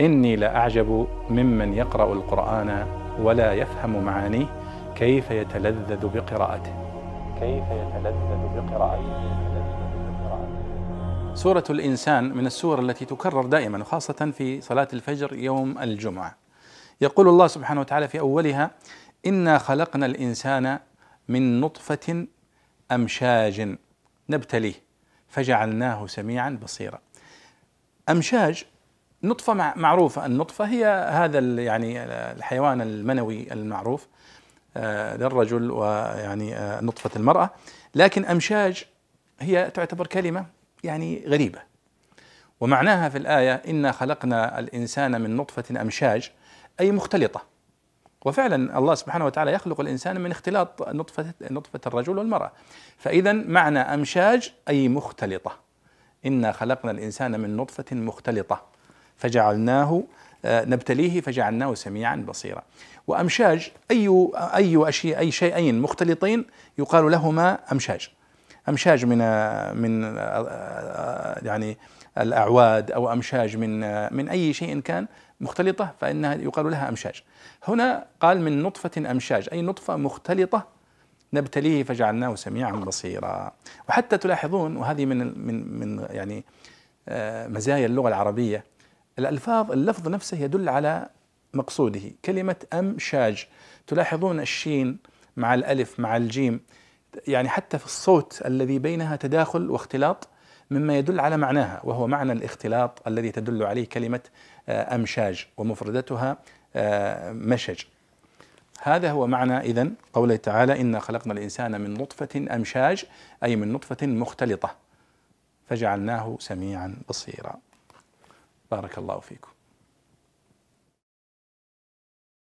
إني لأعجب ممن يقرأ القرآن ولا يفهم معانيه كيف يتلذذ بقراءته. كيف يتلذذ بقراءته. سورة الإنسان من السور التي تكرر دائما وخاصة في صلاة الفجر يوم الجمعة. يقول الله سبحانه وتعالى في أولها إنا خلقنا الإنسان من نطفة أمشاج نبتليه فجعلناه سميعا بصيرا. أمشاج نطفة معروفة. النطفة هي هذا يعني الحيوان المنوي المعروف آه، للرجل ويعني آه، نطفة المرأة. لكن أمشاج هي تعتبر كلمة يعني غريبة. ومعناها في الآية إنا خلقنا الإنسان من نطفة أمشاج أي مختلطة. وفعلا الله سبحانه وتعالى يخلق الإنسان من اختلاط نطفة نطفة الرجل والمرأة. فإذا معنى أمشاج أي مختلطة. إنا خلقنا الإنسان من نطفة مختلطة. فجعلناه آه، نبتليه فجعلناه سميعا بصيرا. وأمشاج أي أي أشياء أي شيئين مختلطين يقال لهما أمشاج. أمشاج من من آه، آه، يعني الأعواد أو أمشاج من من أي شيء كان مختلطة فإنها يقال لها أمشاج. هنا قال من نطفة أمشاج أي نطفة مختلطة نبتليه فجعلناه سميعا بصيرا. وحتى تلاحظون وهذه من من من يعني مزايا اللغة العربية الألفاظ اللفظ نفسه يدل على مقصوده. كلمة أمشاج تلاحظون الشين مع الألف مع الجيم يعني حتى في الصوت الذي بينها تداخل واختلاط مما يدل على معناها وهو معنى الاختلاط الذي تدل عليه كلمة آه، أمشاج ومفردتها آه، مشج. هذا هو معنى إذن قوله تعالى إنا خلقنا الإنسان من نطفة أمشاج أي من نطفة مختلطة. فجعلناه سميعا بصيرا. بارك الله فيكم.